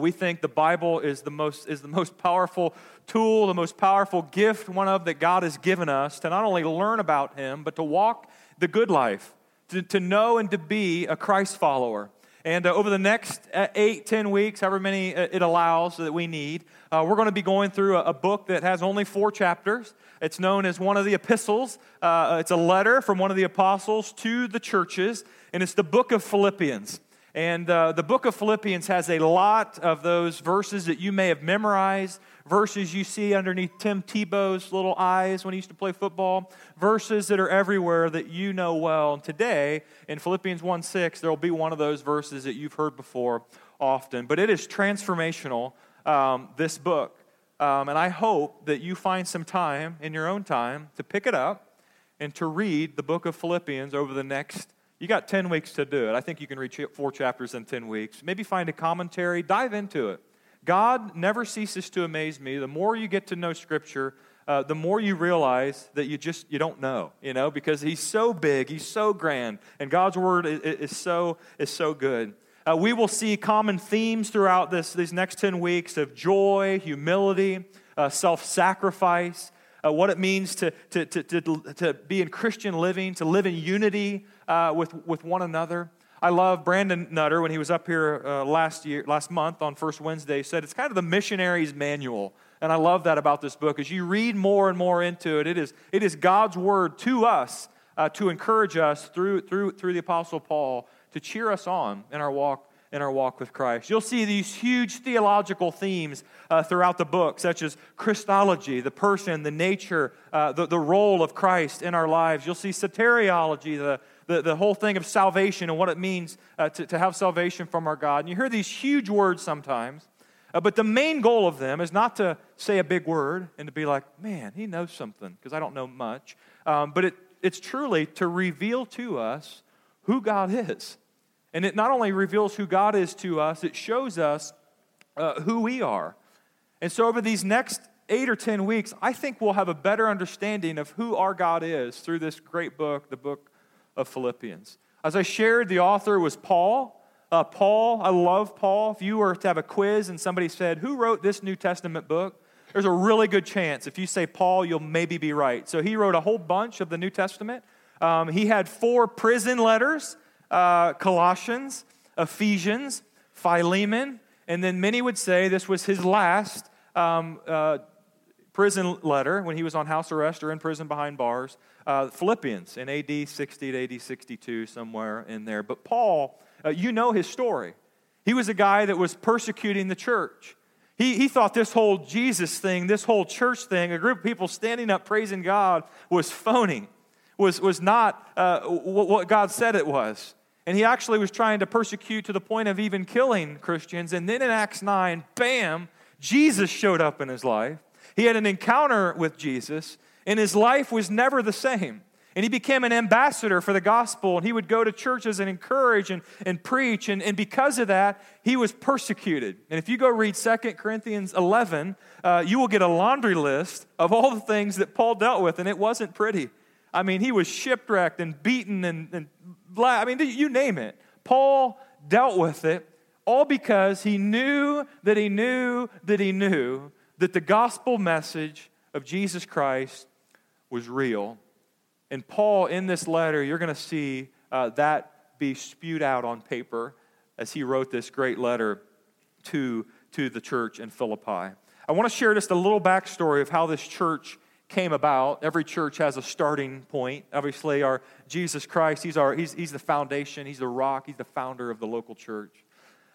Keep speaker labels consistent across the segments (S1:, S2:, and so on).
S1: We think the Bible is the most is the most powerful tool, the most powerful gift, one of that God has given us to not only learn about Him, but to walk the good life, to, to know and to be a Christ follower. And uh, over the next uh, eight, ten weeks, however many uh, it allows that we need, uh, we're going to be going through a, a, book that has only four chapters. It's known as one of the epistles. Uh, it's a letter from one of the apostles to the churches, and it's the book of Philippians. And uh, the book of Philippians has a lot of those verses that you may have memorized, verses you see underneath Tim Tebow's little eyes when he used to play football, verses that are everywhere that you know well. And today, in Philippians 1 6, there will be one of those verses that you've heard before often. But it is transformational, um, this book. Um, and I hope that you find some time in your own time to pick it up and to read the book of Philippians over the next you got 10 weeks to do it. I think you can read four chapters in 10 weeks. Maybe find a commentary, dive into it. God never ceases to amaze me. The more you get to know Scripture, uh, the more you realize that you just you don't know, you know, because He's so big, He's so grand, and God's Word is, is so is so good. Uh, we will see common themes throughout this these next 10 weeks of joy, humility, uh, self-sacrifice, uh, what it means to, to, to, to, to be in Christian living, to live in unity uh, with, with one another. I love Brandon Nutter when he was up here uh, last year, last month on First Wednesday. Said it's kind of the missionary's manual, and I love that about this book. As you read more and more into it, it is it is God's word to us uh, to encourage us through through through the Apostle Paul to cheer us on in our walk in our walk with Christ. You'll see these huge theological themes uh, throughout the book, such as Christology, the person, the nature, uh, the, the role of Christ in our lives. You'll see soteriology, the, the, the whole thing of salvation and what it means uh, to, to have salvation from our God. And you hear these huge words sometimes, uh, but the main goal of them is not to say a big word and to be like, man, he knows something, because I don't know much. Um, but it, it's truly to reveal to us who God is and it not only reveals who God is to us, it shows us uh, who we are. And so, over these next eight or 10 weeks, I think we'll have a better understanding of who our God is through this great book, the book of Philippians. As I shared, the author was Paul. Uh, Paul, I love Paul. If you were to have a quiz and somebody said, Who wrote this New Testament book? There's a really good chance if you say Paul, you'll maybe be right. So he wrote a whole bunch of the New Testament. Um, he had four prison letters uh, Colossians, Ephesians, Philemon, and then many would say this was his last um, uh, prison letter when he was on house arrest or in prison behind bars. Uh, Philippians in AD 60 to AD 62, somewhere in there. But Paul, uh, you know his story. He was a guy that was persecuting the church. He, he thought this whole Jesus thing, this whole church thing, a group of people standing up praising God was phony, was, was not uh, what God said it was. And he actually was trying to persecute to the point of even killing Christians. And then in Acts 9, bam, Jesus showed up in his life. He had an encounter with Jesus, and his life was never the same. And he became an ambassador for the gospel, and he would go to churches and encourage and, and preach. And, and because of that, he was persecuted. And if you go read 2 Corinthians 11, uh, you will get a laundry list of all the things that Paul dealt with, and it wasn't pretty. I mean, he was shipwrecked and beaten and, and I mean, you name it. Paul dealt with it all because he knew that he knew that he knew that the gospel message of Jesus Christ was real. And Paul, in this letter, you're going to see uh, that be spewed out on paper as he wrote this great letter to, to the church in Philippi. I want to share just a little backstory of how this church came about. Every church has a starting point. Obviously, our Jesus Christ, he's, our, he's, he's the foundation, he's the rock, he's the founder of the local church.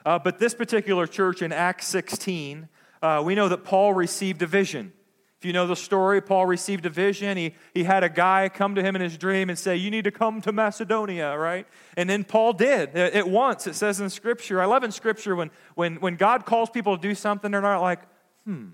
S1: Uh, but this particular church in Acts 16, uh, we know that Paul received a vision. If you know the story, Paul received a vision. He, he had a guy come to him in his dream and say, You need to come to Macedonia, right? And then Paul did at once. It says in Scripture. I love in Scripture when, when, when God calls people to do something, they're not like, Hmm,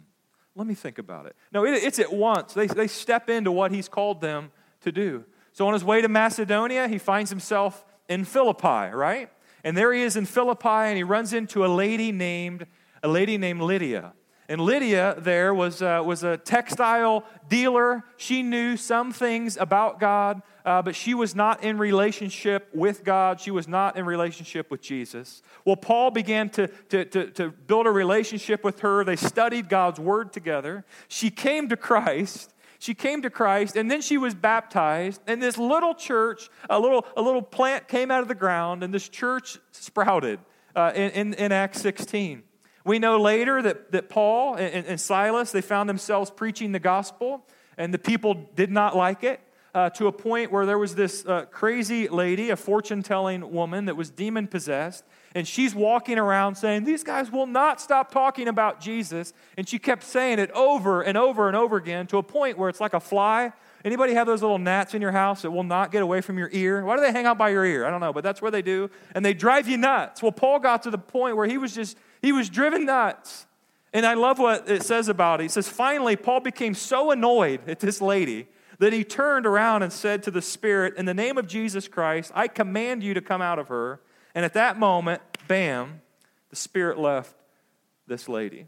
S1: let me think about it. No, it, it's at once. They, they step into what he's called them to do. So on his way to Macedonia, he finds himself in Philippi, right? And there he is in Philippi, and he runs into a lady named a lady named Lydia. And Lydia there was, uh, was a textile dealer. She knew some things about God, uh, but she was not in relationship with God. She was not in relationship with Jesus. Well, Paul began to, to, to, to build a relationship with her. They studied God's word together. She came to Christ she came to Christ and then she was baptized and this little church a little, a little plant came out of the ground and this church sprouted uh, in, in, in, acts 16 we know later that, that paul and, and, silas they found themselves preaching the gospel and the people did not like it uh, to a point where there was this uh, crazy lady a fortune-telling woman that was demon possessed and she's walking around saying, These guys will not stop talking about Jesus. And she kept saying it over and over and over again to a point where it's like a fly. Anybody have those little gnats in your house that will not get away from your ear? Why do they hang out by your ear? I don't know, but that's where they do. And they drive you nuts. Well, Paul got to the point where he was just, he was driven nuts. And I love what it says about it. He says, finally, Paul became so annoyed at this lady that he turned around and said to the Spirit, In the name of Jesus Christ, I command you to come out of her. And at that moment, bam, the Spirit left this lady.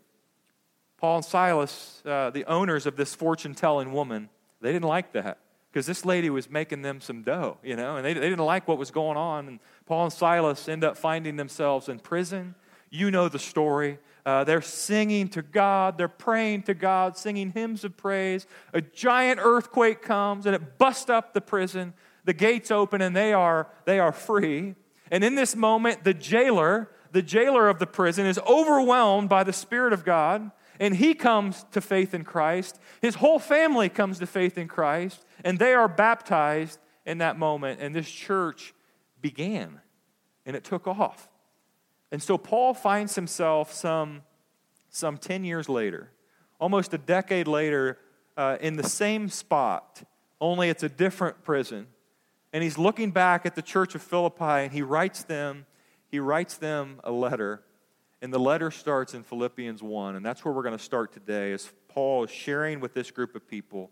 S1: Paul and Silas, uh, the owners of this fortune telling woman, they didn't like that because this lady was making them some dough, you know, and they, they didn't like what was going on. And Paul and Silas end up finding themselves in prison. You know the story. Uh, they're singing to God, they're praying to God, singing hymns of praise. A giant earthquake comes and it busts up the prison. The gates open and they are, they are free. And in this moment, the jailer, the jailer of the prison, is overwhelmed by the Spirit of God, and he comes to faith in Christ. His whole family comes to faith in Christ, and they are baptized in that moment. And this church began, and it took off. And so Paul finds himself some, some 10 years later, almost a decade later, uh, in the same spot, only it's a different prison. And he's looking back at the church of Philippi and he writes them he writes them a letter. And the letter starts in Philippians 1 and that's where we're going to start today as Paul is sharing with this group of people.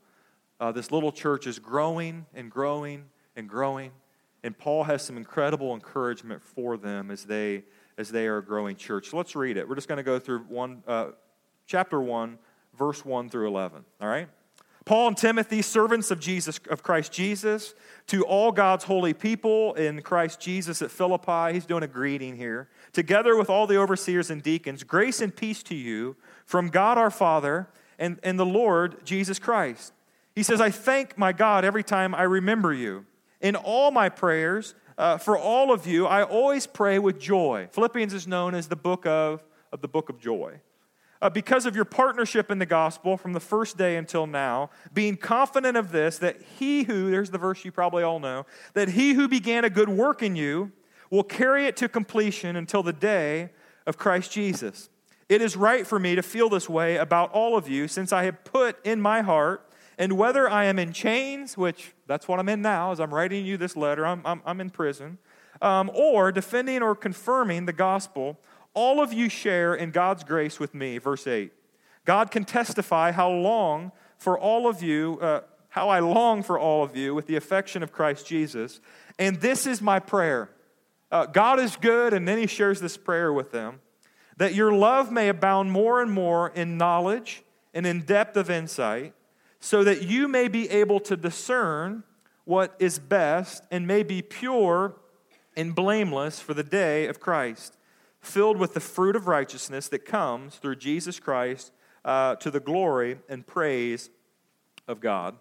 S1: Uh, this little church is growing and growing and growing and Paul has some incredible encouragement for them as they as they are a growing church let's read it we're just going to go through one uh, chapter 1 verse 1 through 11 all right Paul and Timothy, servants of Jesus of Christ Jesus, to all God's holy people in Christ Jesus at Philippi. He's doing a greeting here. Together with all the overseers and deacons, grace and peace to you from God our Father and, and the Lord Jesus Christ. He says, I thank my God every time I remember you. In all my prayers, uh, for all of you, I always pray with joy. Philippians is known as the book of, of the book of joy uh, because of your partnership in the gospel from the first day until now, being confident of this, that he who, there's the verse you probably all know, that he who began a good work in you will carry it to completion until the day of Christ Jesus. It is right for me to feel this way about all of you, since I have put in my heart, and whether I am in chains, which that's what I'm in now as I'm writing you this letter, I'm, I'm, I'm in prison, um, or defending or confirming the gospel all of you share in God's grace with me. Verse 8. God can testify how long for all of you, uh, how I long for all of you with the affection of Christ Jesus. And this is my prayer. Uh, God is good, and then he shares this prayer with them that your love may abound more and more in knowledge and in depth of insight, so that you may be able to discern what is best and may be pure and blameless for the day of Christ filled with the fruit of righteousness that comes through Jesus Christ uh, to the glory and praise of God.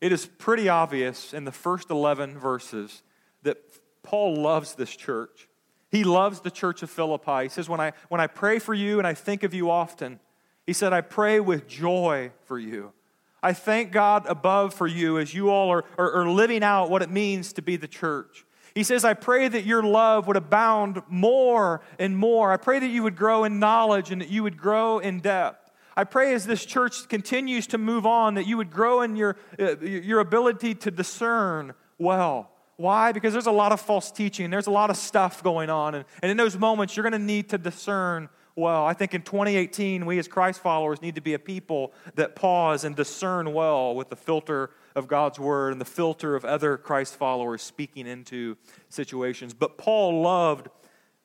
S1: It is pretty obvious in the first 11 verses that Paul loves this church. He loves the church of Philippi. He says, when I, when I pray for you and I think of you often, he said, I pray with joy for you. I thank God above for you as you all are, are, are living out what it means to be the church. He says, I pray that your love would abound more and more. I pray that you would grow in knowledge and that you would grow in depth. I pray as this church continues to move on that you would grow in your, uh, your ability to discern well. Why? Because there's a lot of false teaching, there's a lot of stuff going on. And, and in those moments, you're going to need to discern well. I think in 2018, we as Christ followers need to be a people that pause and discern well with the filter of God's word and the filter of other Christ followers speaking into situations. But Paul loved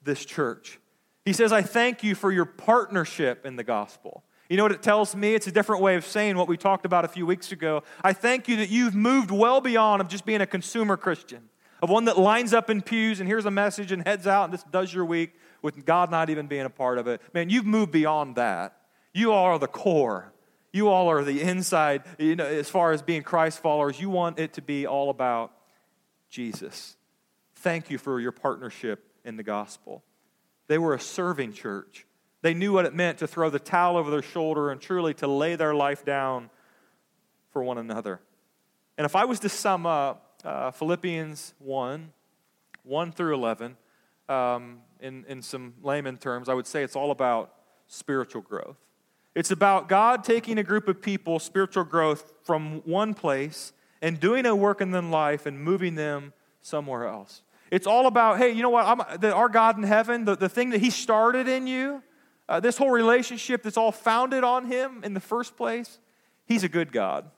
S1: this church. He says, I thank you for your partnership in the gospel. You know what it tells me? It's a different way of saying what we talked about a few weeks ago. I thank you that you've moved well beyond of just being a consumer Christian, of one that lines up in pews and hears a message and heads out and just does your week with God not even being a part of it. Man, you've moved beyond that. You are the core. You all are the inside. You know, as far as being Christ followers, you want it to be all about Jesus. Thank you for your partnership in the gospel. They were a serving church. They knew what it meant to throw the towel over their shoulder and truly to lay their life down for one another. And if I was to sum up uh, Philippians 1, 1 through 11, um, in, in some layman terms, I would say it's all about spiritual growth. It's about God taking a group of people, spiritual growth, from one place and doing a work in their life and moving them somewhere else. It's all about, hey, you know what? I'm, the, our God in heaven, the, the thing that He started in you, uh, this whole relationship that's all founded on Him in the first place, He's a good God.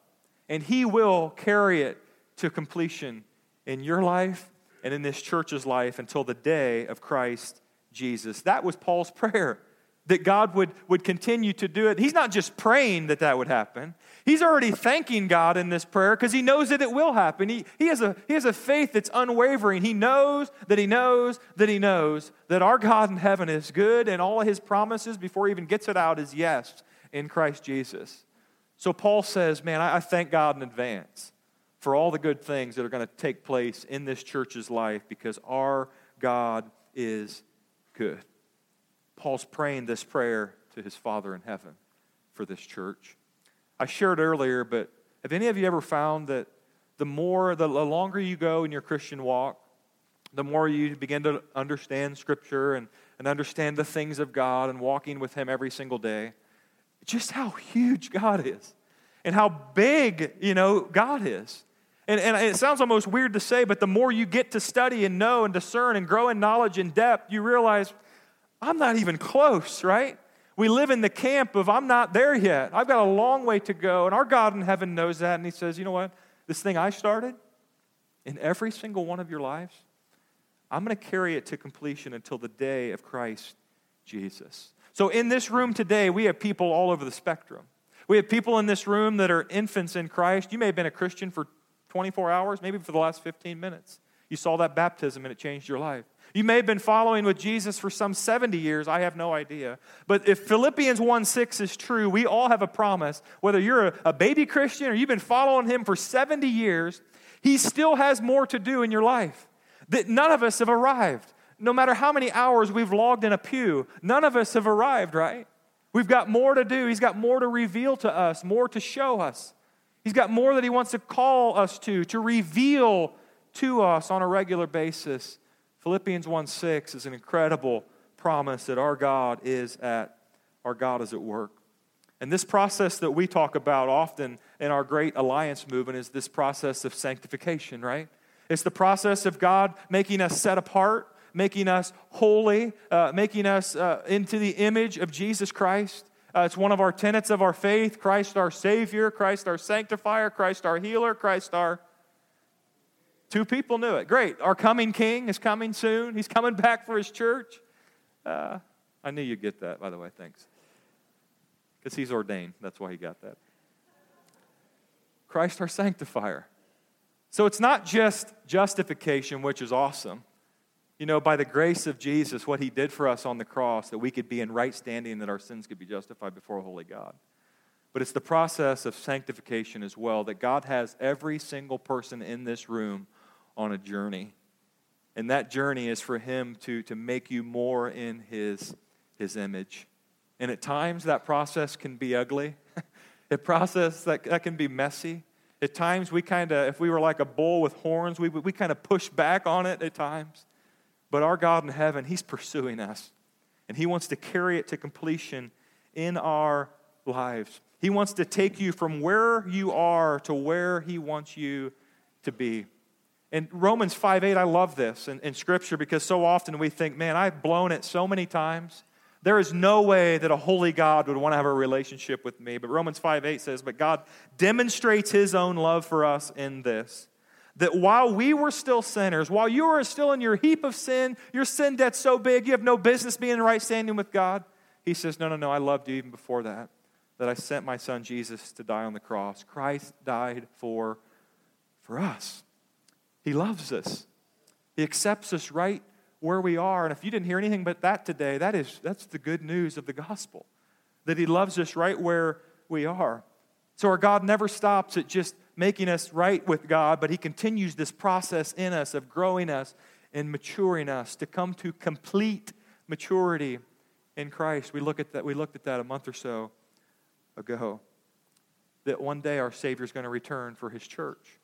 S1: And He will carry it to completion in your life and in this church's life until the day of Christ Jesus. That was Paul's prayer that God would, would continue to do it. He's not just praying that that would happen. He's already thanking God in this prayer because he knows that it will happen. He, he, has a, he has a faith that's unwavering. He knows that he knows that he knows that our God in heaven is good and all of his promises before he even gets it out is yes in Christ Jesus. So Paul says, Man, I, I thank God in advance for all the good things that are going to take place in this church's life because our God is good. Paul's praying this prayer to his Father in heaven for this church. I shared earlier, but have any of you ever found that the more, the longer you go in your Christian walk, the more you begin to understand Scripture and, and understand the things of God and walking with Him every single day, just how huge God is and how big, you know, God is. And, and it sounds almost weird to say, but the more you get to study and know and discern and grow in knowledge and depth, you realize I'm not even close, right? We live in the camp of I'm not there yet. I've got a long way to go. And our God in heaven knows that. And He says, you know what? This thing I started in every single one of your lives, I'm going to carry it to completion until the day of Christ Jesus. So in this room today, we have people all over the spectrum. We have people in this room that are infants in Christ. You may have been a Christian for 24 hours, maybe for the last 15 minutes. You saw that baptism and it changed your life. You may have been following with Jesus for some 70 years. I have no idea. But if Philippians 1 6 is true, we all have a promise. Whether you're a, baby Christian or you've been following him for 70 years, he still has more to do in your life. That none of us have arrived. No matter how many hours we've logged in a pew, none of us have arrived, right? We've got more to do. He's got more to reveal to us, more to show us. He's got more that he wants to call us to, to reveal to us on a regular basis. Philippians 1 6 is an incredible promise that our God is at, our God is at work. And this process that we talk about often in our great alliance movement is this process of sanctification, right? It's the process of God making us set apart, making us holy, uh, making us uh, into the image of Jesus Christ. Uh, it's one of our tenets of our faith Christ our Savior, Christ our sanctifier, Christ our healer, Christ our Two people knew it. Great. Our coming king is coming soon. He's coming back for his church. Uh, I knew you'd get that, by the way. Thanks. Because he's ordained. That's why he got that. Christ, our sanctifier. So it's not just justification, which is awesome. You know, by the grace of Jesus, what he did for us on the cross, that we could be in right standing and that our sins could be justified before a holy God. But it's the process of sanctification as well that God has every single person in this room on a journey. And that journey is for Him to, to make you more in His, His image. And at times that process can be ugly. a process that, that can be messy. At times we kind of, if we were like a bull with horns, we, we kind of push back on it at times. But our God in heaven, He's pursuing us. And He wants to carry it to completion in our lives. He wants to take you from where you are to where He wants you to be. In Romans 5 8, I love this in, in Scripture because so often we think, man, I've blown it so many times. There is no way that a holy God would want to have a relationship with me. But Romans 5 8 says, But God demonstrates his own love for us in this that while we were still sinners, while you were still in your heap of sin, your sin debt's so big you have no business being in right standing with God, he says, No, no, no, I loved you even before that. that I sent my son Jesus to die on the cross. Christ died for, for us. He loves us. He accepts us right where we are. And if you didn't hear anything but that today, that is, that's the good news of the gospel that He loves us right where we are. So our God never stops at just making us right with God, but He continues this process in us of growing us and maturing us to come to complete maturity in Christ. We, look at that, we looked at that a month or so ago. That one day our Savior is going to return for His church.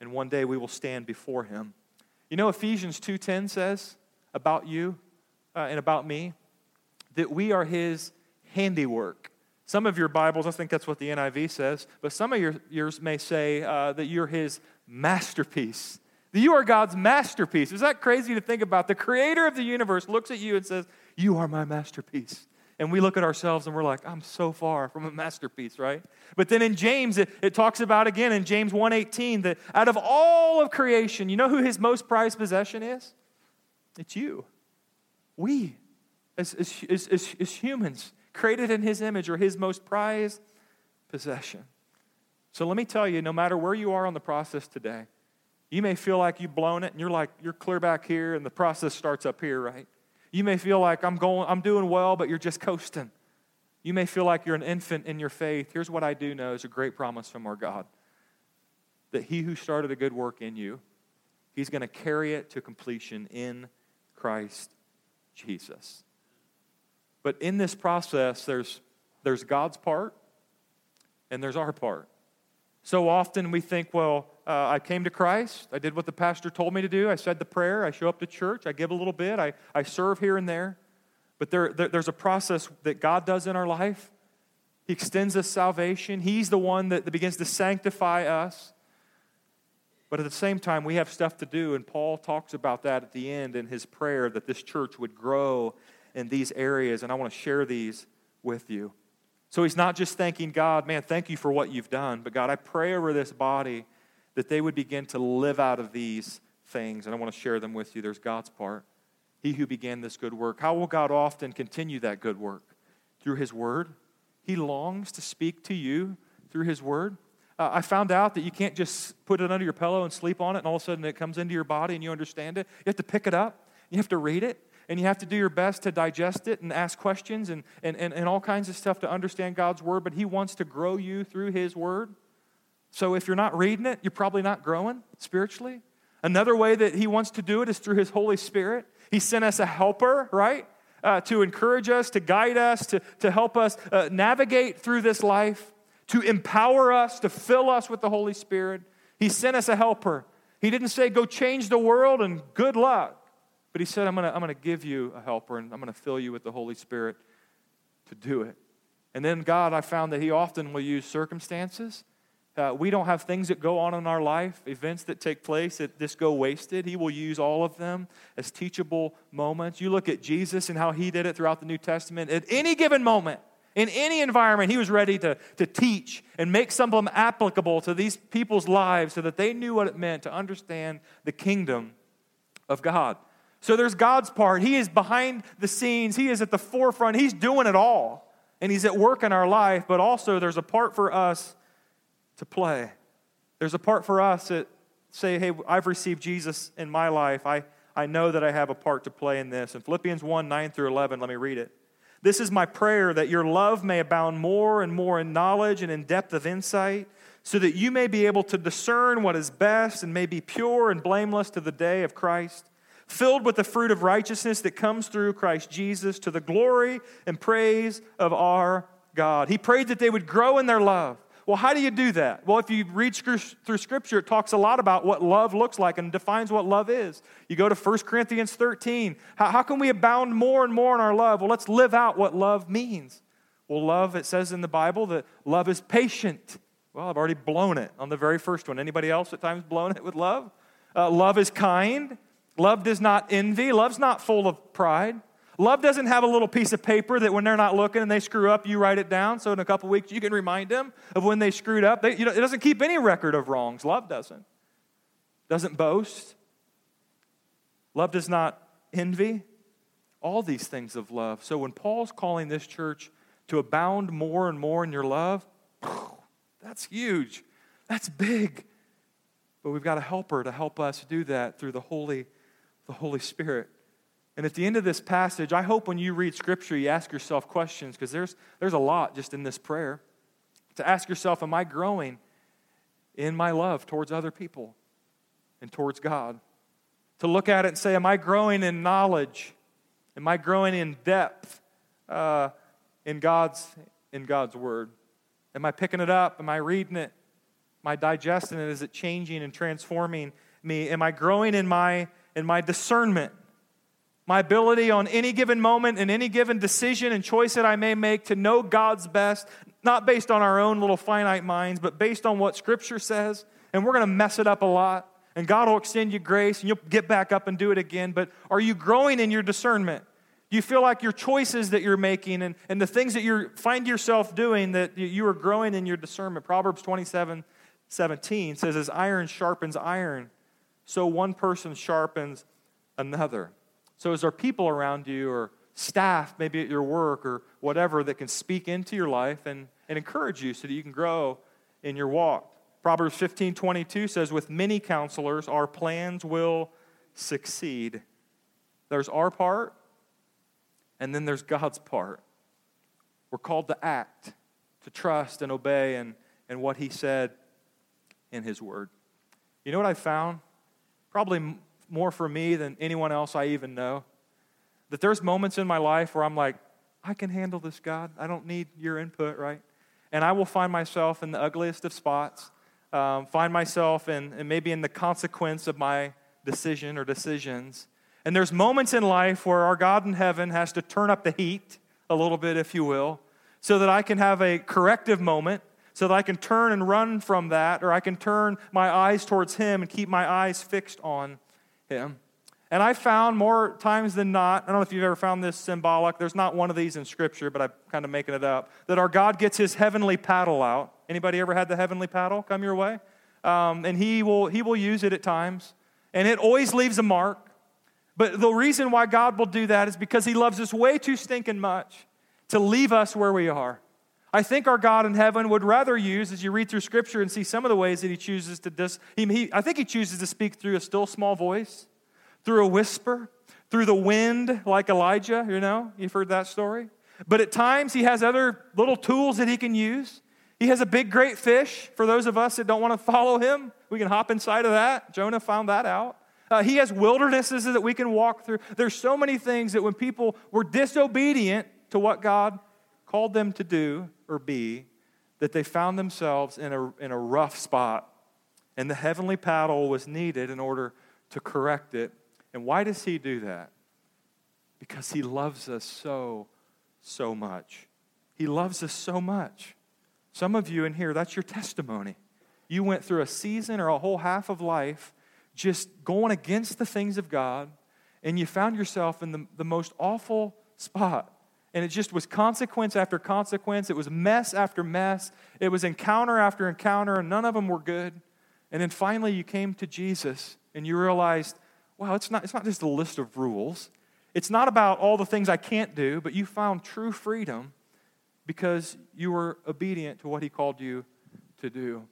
S1: And one day we will stand before Him. You know, Ephesians 2.10 says about you uh, and about me that we are His handiwork. Some of your Bibles, I think that's what the NIV says, but some of your, yours may say uh, that you're his masterpiece. That you are God's masterpiece. Is that crazy to think about? The creator of the universe looks at you and says, You are my masterpiece. And we look at ourselves and we're like, I'm so far from a masterpiece, right? But then in James, it, it talks about again in James 1:18 that out of all of creation, you know who his most prized possession is? It's you. We, as, as, as, as humans created in his image or his most prized possession. So let me tell you, no matter where you are on the process today, you may feel like you've blown it and you're like, you're clear back here and the process starts up here, right? You may feel like I'm going, I'm doing well, but you're just coasting. You may feel like you're an infant in your faith. Here's what I do know is a great promise from our God that he who started a good work in you, he's going to carry it to completion in Christ Jesus. But in this process, there's, there's God's part and there's our part. So often we think, well, uh, I came to Christ. I did what the pastor told me to do. I said the prayer. I show up to church. I give a little bit. I, I serve here and there. But there, there, there's a process that God does in our life. He extends us salvation. He's the one that, that begins to sanctify us. But at the same time, we have stuff to do. And Paul talks about that at the end in his prayer that this church would grow in these areas, and I want to share these with you. So he's not just thanking God, man, thank you for what you've done, but God, I pray over this body that they would begin to live out of these things, and I want to share them with you. There's God's part. He who began this good work. How will God often continue that good work? Through His Word. He longs to speak to you through His Word. Uh, I found out that you can't just put it under your pillow and sleep on it, and all of a sudden it comes into your body and you understand it. You have to pick it up, you have to read it, and you have to do your best to digest it and ask questions and, and, and, and all kinds of stuff to understand God's Word, but He wants to grow you through His Word. So if you're not reading it, you're probably not growing spiritually. Another way that He wants to do it is through His Holy Spirit. He sent us a helper, right? Uh, to encourage us, to guide us, to, to help us uh, navigate through this life, to empower us, to fill us with the Holy Spirit. He sent us a helper. He didn't say, go change the world and good luck. But he said, I'm going to I'm to give you a helper and I'm going to fill you with the Holy Spirit to do it. And then God, I found that he often will use circumstances. Uh, we don't have things that go on in our life, events that take place that just go wasted. He will use all of them as teachable moments. You look at Jesus and how he did it throughout the New Testament. At any given moment, in any environment, he was ready to, to teach and make some of them applicable to these people's lives so that they knew what it meant to understand the kingdom of God. So there's God's part. He is behind the scenes, He is at the forefront, He's doing it all. And He's at work in our life, but also there's a part for us to play. There's a part for us that say, hey, I've received Jesus in my life. I, I know that I have a part to play in this. In Philippians 1 9 through 11, let me read it. This is my prayer that your love may abound more and more in knowledge and in depth of insight, so that you may be able to discern what is best and may be pure and blameless to the day of Christ filled with the fruit of righteousness that comes through Christ Jesus to the glory and praise of our God. He prayed that they would grow in their love. Well, how do you do that? Well, if you read through Scripture, it talks a lot about what love looks like and defines what love is. You go to 1 Corinthians 13. How, how can we abound more and more in our love? Well, let's live out what love means. Well, love, it says in the Bible that love is patient. Well, I've already blown it on the very first one. Anybody else at times blown it with love? Uh, love is kind. Love does not envy. Love's not full of pride. Love doesn't have a little piece of paper that when they're not looking and they screw up, you write it down. So in a couple weeks, you can remind them of when they screwed up. They, you know, it doesn't keep any record of wrongs. Love doesn't. Doesn't boast. Love does not envy. All these things of love. So when Paul's calling this church to abound more and more in your love. That's huge. That's big. But we've got a helper to help us do that through the Holy, the Holy Spirit. And at the end of this passage, I hope when you read Scripture, you ask yourself questions because there's, there's a lot just in this prayer. To ask yourself, Am I growing in my love towards other people and towards God? To look at it and say, Am I growing in knowledge? Am I growing in depth uh, in, God's, in God's Word? Am I picking it up? Am I reading it? Am I digesting it? Is it changing and transforming me? Am I growing in my, in my discernment? My ability on any given moment and any given decision and choice that I may make to know God's best, not based on our own little finite minds, but based on what Scripture says. And we're going to mess it up a lot. And God will extend you grace and you'll get back up and do it again. But are you growing in your discernment? Do you feel like your choices that you're making and, and the things that you find yourself doing that you are growing in your discernment? Proverbs 27 17 says, As iron sharpens iron, so one person sharpens another. So, is there people around you or staff, maybe at your work or whatever, that can speak into your life and, and encourage you so that you can grow in your walk? Proverbs 15 22 says, With many counselors, our plans will succeed. There's our part, and then there's God's part. We're called to act, to trust and obey and, and what He said in His Word. You know what I found? Probably more for me than anyone else I even know. That there's moments in my life where I'm like, I can handle this, God. I don't need your input, right? And I will find myself in the ugliest of spots, um, find myself in, in maybe in the consequence of my decision or decisions. And there's moments in life where our God in heaven has to turn up the heat a little bit, if you will, so that I can have a corrective moment, so that I can turn and run from that, or I can turn my eyes towards Him and keep my eyes fixed on him. And I found more times than not, I don't know if you've ever found this symbolic, there's not one of these in Scripture, but I'm kind of making it up, that our God gets his heavenly paddle out. Anybody ever had the heavenly paddle come your way? Um, and he will, he will use it at times. And it always leaves a mark. But the reason why God will do that is because he loves us way too stinking much to leave us where we are. I think our God in heaven would rather use, as you read through Scripture and see some of the ways that He chooses to dis, he, he, I think He chooses to speak through a still small voice, through a whisper, through the wind, like Elijah. You know, you've heard that story. But at times He has other little tools that He can use. He has a big, great fish. For those of us that don't want to follow Him, we can hop inside of that. Jonah found that out. Uh, he has wildernesses that we can walk through. There's so many things that when people were disobedient to what God called them to do or be that they found themselves in a, in a rough spot. And the heavenly paddle was needed in order to correct it. And why does he do that? Because he loves us so, so much. He loves us so much. Some of you in here, that's your testimony. You went through a season or a whole half of life just going against the things of God, and you found yourself in the, the most awful spot. And it just was consequence after consequence. It was mess after mess. It was encounter after encounter, and none of them were good. And then finally, you came to Jesus and you realized, wow, it's not, it's not just a list of rules. It's not about all the things I can't do, but you found true freedom because you were obedient to what He called you to do.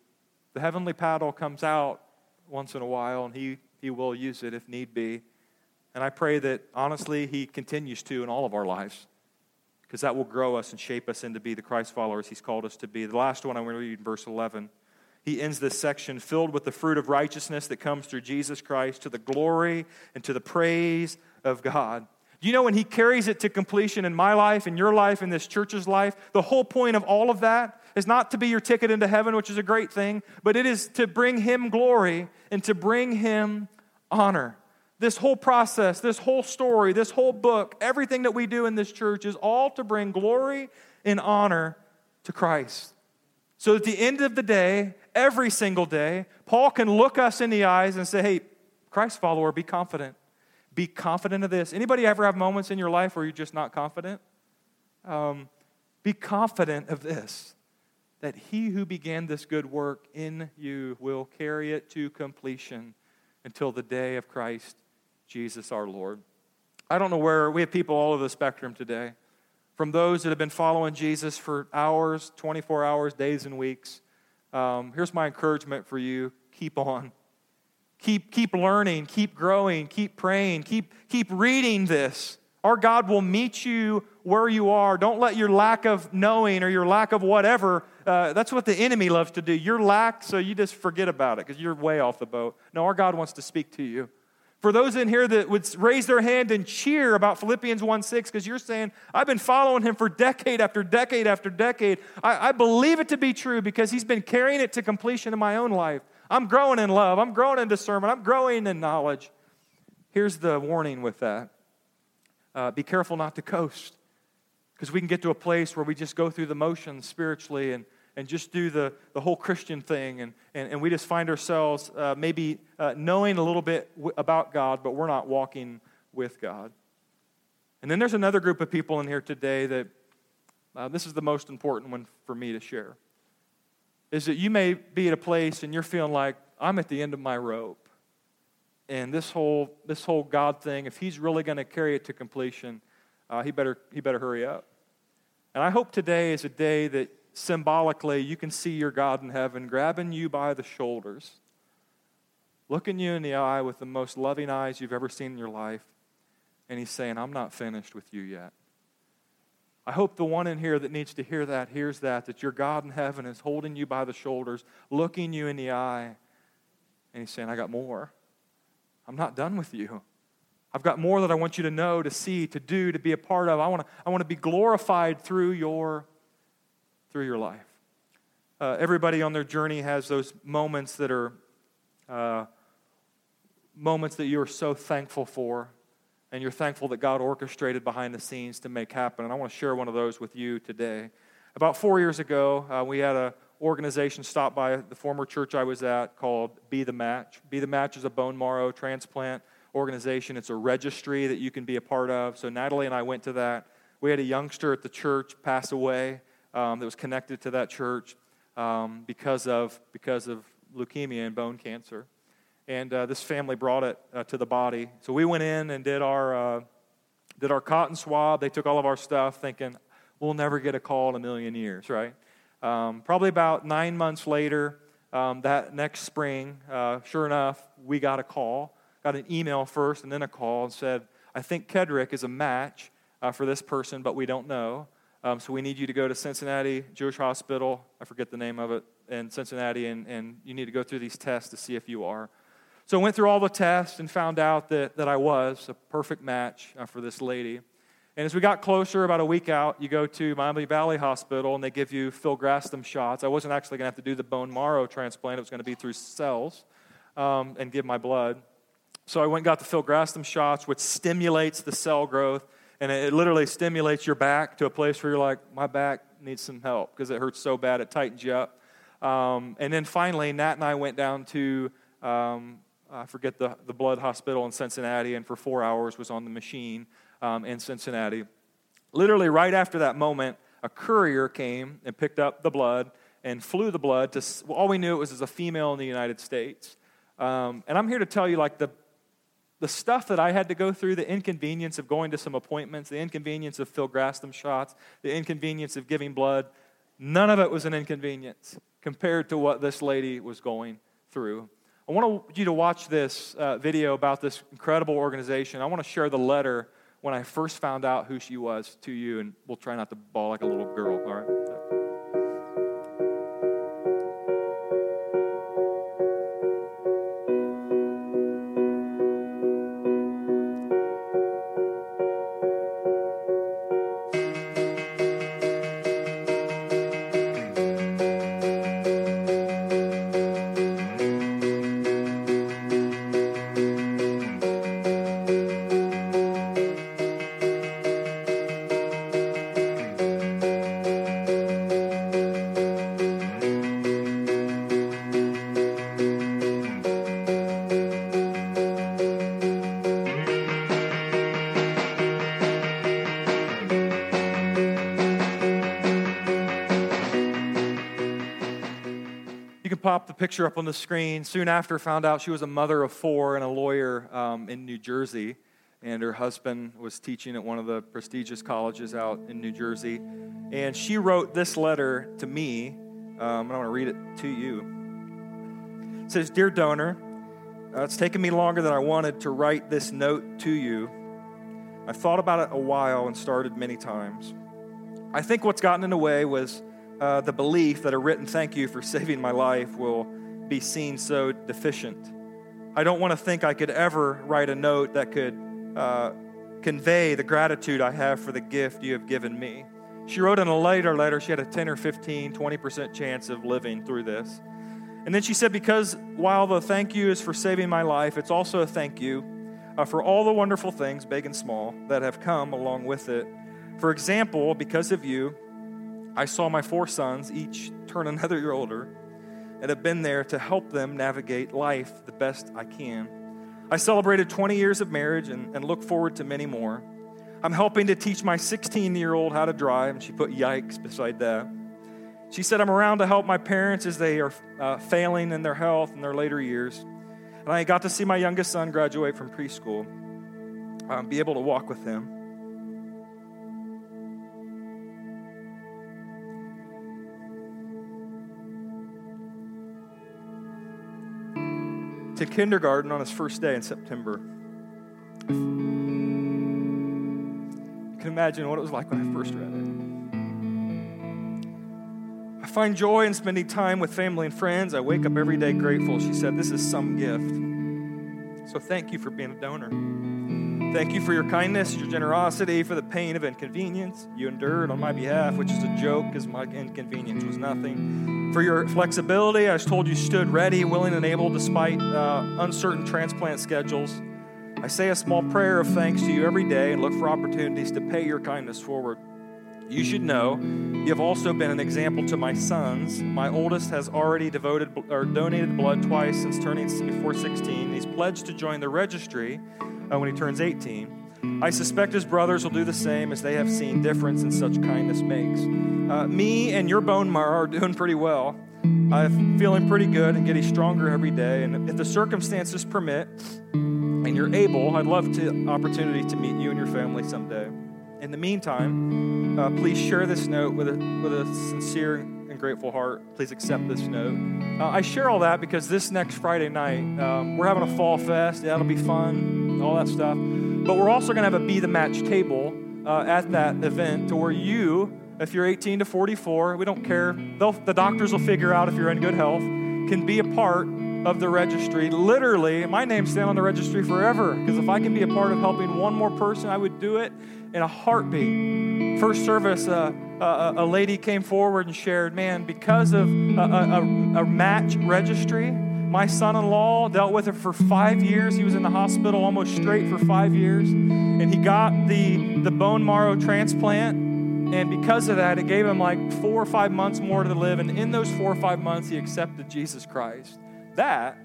S1: The heavenly paddle comes out once in a while, and He, he will use it if need be. And I pray that, honestly, He continues to in all of our lives because that will grow us and shape us into be the Christ followers he's called us to be. The last one I'm going to read in verse 11. He ends this section filled with the fruit of righteousness that comes through Jesus Christ to the glory and to the praise of God. You know when he carries it to completion in my life, in your life, in this church's life, the whole point of all of that is not to be your ticket into heaven, which is a great thing, but it is to bring him glory and to bring him honor this whole process, this whole story, this whole book, everything that we do in this church is all to bring glory and honor to Christ. So at the end of the day, every single day, Paul can look us in the eyes and say, hey, Christ follower, be confident. Be confident of this. Anybody ever have moments in your life where you're just not confident? Um, be confident of this that he who began this good work in you will carry it to completion until the day of Christ Jesus our Lord. I don't know where, we have people all over the spectrum today from those that have been following Jesus for hours, 24 hours, days, and weeks. Um, here's my encouragement for you keep on. Keep, keep learning, keep growing, keep praying, keep, keep reading this. Our God will meet you where you are. Don't let your lack of knowing or your lack of whatever, uh, that's what the enemy loves to do. Your lack, so you just forget about it because you're way off the boat. No, our God wants to speak to you. For those in here that would raise their hand and cheer about Philippians 1 6, because you're saying, I've been following him for decade after decade after decade. I, I believe it to be true because he's been carrying it to completion in my own life. I'm growing in love, I'm growing in discernment, I'm growing in knowledge. Here's the warning with that uh, be careful not to coast. Because we can get to a place where we just go through the motions spiritually and, and just do the, the whole Christian thing. And, and, and we just find ourselves uh, maybe uh, knowing a little bit w- about God, but we're not walking with God. And then there's another group of people in here today that uh, this is the most important one for me to share. Is that you may be at a place and you're feeling like, I'm at the end of my rope and this whole this whole God thing, if He's really going to carry it to completion, uh, he better he better hurry up. And I hope today is a day that symbolically you can see your God in heaven grabbing you by the shoulders, looking you in the eye with the most loving eyes you've ever seen in your life, and He's saying, "I'm not finished with you yet." I hope the one in here that needs to hear that hears that, that your God in heaven is holding you by the shoulders, looking you in the eye, and He's saying, I got more. I'm not done with you. I've got more that I want you to know, to see, to do, to be a part of. I want to, I want to be glorified through your, through your life. Uh, everybody on their journey has those moments that are uh, moments that you are so thankful for, and you're thankful that God orchestrated behind the scenes to make happen. And I want to share one of those with you today. About four years ago, uh, we had a organization stopped by the former church I was at called Be the Match. Be the Match is a bone marrow transplant organization. It's a registry that you can be a part of. So Natalie and I went to that. We had a youngster at the church pass away um, that was connected to that church um, because of because of leukemia and bone cancer. And uh, this family brought it uh, to the body. So we went in and did our uh, did our cotton swab. They took all of our stuff, thinking we'll never get a call in a million years, right? Um, probably about nine months later, um, that next spring, uh, sure enough, we got a call. Got an email first and then a call and said, I think Kedrick is a match uh, for this person, but we don't know. Um, so we need you to go to Cincinnati Jewish Hospital. I forget the name of it in Cincinnati, and, and you need to go through these tests to see if you are. So I went through all the tests and found out that, that I was a perfect match uh, for this lady. And as we got closer, about a week out, you go to Miami Valley Hospital and they give you filgrastim shots. I wasn't actually going to have to do the bone marrow transplant, it was going to be through cells um, and give my blood. So I went and got the filgrastim shots, which stimulates the cell growth. And it literally stimulates your back to a place where you're like, my back needs some help because it hurts so bad, it tightens you up. Um, and then finally, Nat and I went down to, um, I forget the, the blood hospital in Cincinnati, and for four hours was on the machine um, in Cincinnati. Literally, right after that moment, a courier came and picked up the blood and flew the blood to, well, all we knew it was as a female in the United States. Um, and I'm here to tell you, like, the, the stuff that I had to go through, the inconvenience of going to some appointments, the inconvenience of filgrastim shots, the inconvenience of giving blood, none of it was an inconvenience compared to what this lady was going through. I want you to watch this uh, video about this incredible organization. I want to share the letter when I first found out who she was to you, and we'll try not to bawl like a little girl, all right? Picture up on the screen. Soon after, found out she was a mother of four and a lawyer um, in New Jersey. and her husband was teaching at one of the prestigious colleges out in New Jersey. And she wrote this letter to me, um, and I want to read it to you. It says, Dear donor, uh, it's taken me longer than I wanted to write this note to you. I thought about it a while and started many times. I think what's gotten in the way was uh, the belief that a written thank you for saving my life will be seen so deficient. I don't want to think I could ever write a note that could uh, convey the gratitude I have for the gift you have given me. She wrote in a later letter she had a 10 or 15, 20% chance of living through this. And then she said, Because while the thank you is for saving my life, it's also a thank you uh, for all the wonderful things, big and small, that have come along with it. For example, because of you, I saw my four sons each turn another year older and have been there to help them navigate life the best I can. I celebrated 20 years of marriage and, and look forward to many more. I'm helping to teach my 16 year old how to drive, and she put yikes beside that. She said, I'm around to help my parents as they are uh, failing in their health in their later years. And I got to see my youngest son graduate from preschool, um, be able to walk with him. To kindergarten on his first day in September. You can imagine what it was like when I first read it. I find joy in spending time with family and friends. I wake up every day grateful. She said, This is some gift. So thank you for being a donor. Thank you for your kindness, your generosity, for the pain of inconvenience you endured on my behalf, which is a joke because my inconvenience was nothing. For your flexibility, I was told you stood ready, willing, and able despite uh, uncertain transplant schedules. I say a small prayer of thanks to you every day and look for opportunities to pay your kindness forward. You should know you have also been an example to my sons. My oldest has already devoted or donated blood twice since turning before 16. He's pledged to join the registry uh, when he turns 18. I suspect his brothers will do the same as they have seen difference in such kindness makes. Uh, me and your bone marrow are doing pretty well. I'm feeling pretty good and getting stronger every day. And if the circumstances permit and you're able, I'd love to opportunity to meet you and your family someday. In the meantime, uh, please share this note with a, with a sincere and grateful heart. Please accept this note. Uh, I share all that because this next Friday night, um, we're having a fall fest. Yeah, it'll be fun, all that stuff. But we're also going to have a Be the Match table uh, at that event to where you, if you're 18 to 44, we don't care, They'll, the doctors will figure out if you're in good health, can be a part of the registry. Literally, my name's staying on the registry forever because if I can be a part of helping one more person, I would do it in a heartbeat. First service, uh, uh, a lady came forward and shared, man, because of a, a, a match registry, my son in law dealt with it for five years. He was in the hospital almost straight for five years. And he got the, the bone marrow transplant. And because of that, it gave him like four or five months more to live. And in those four or five months, he accepted Jesus Christ. That,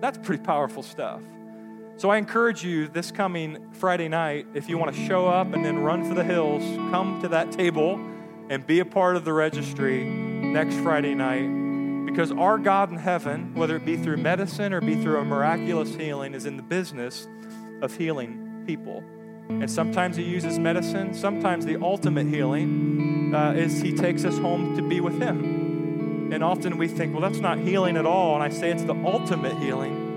S1: that's pretty powerful stuff. So I encourage you this coming Friday night, if you want to show up and then run for the hills, come to that table and be a part of the registry next Friday night. Because our God in heaven, whether it be through medicine or be through a miraculous healing, is in the business of healing people. And sometimes He uses medicine, sometimes the ultimate healing uh, is He takes us home to be with Him. And often we think, well, that's not healing at all. And I say it's the ultimate healing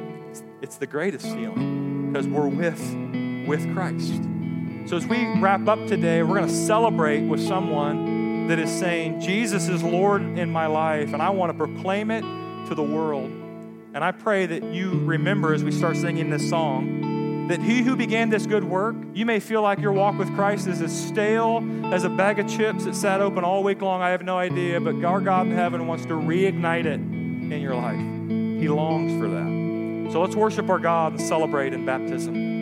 S1: it's the greatest healing because we're with with Christ. So as we wrap up today, we're going to celebrate with someone that is saying, Jesus is Lord in my life, and I want to proclaim it to the world. And I pray that you remember as we start singing this song that he who began this good work, you may feel like your walk with Christ is as stale as a bag of chips that sat open all week long. I have no idea, but our God in heaven wants to reignite it in your life. He longs for that. So let's worship our God and celebrate in baptism.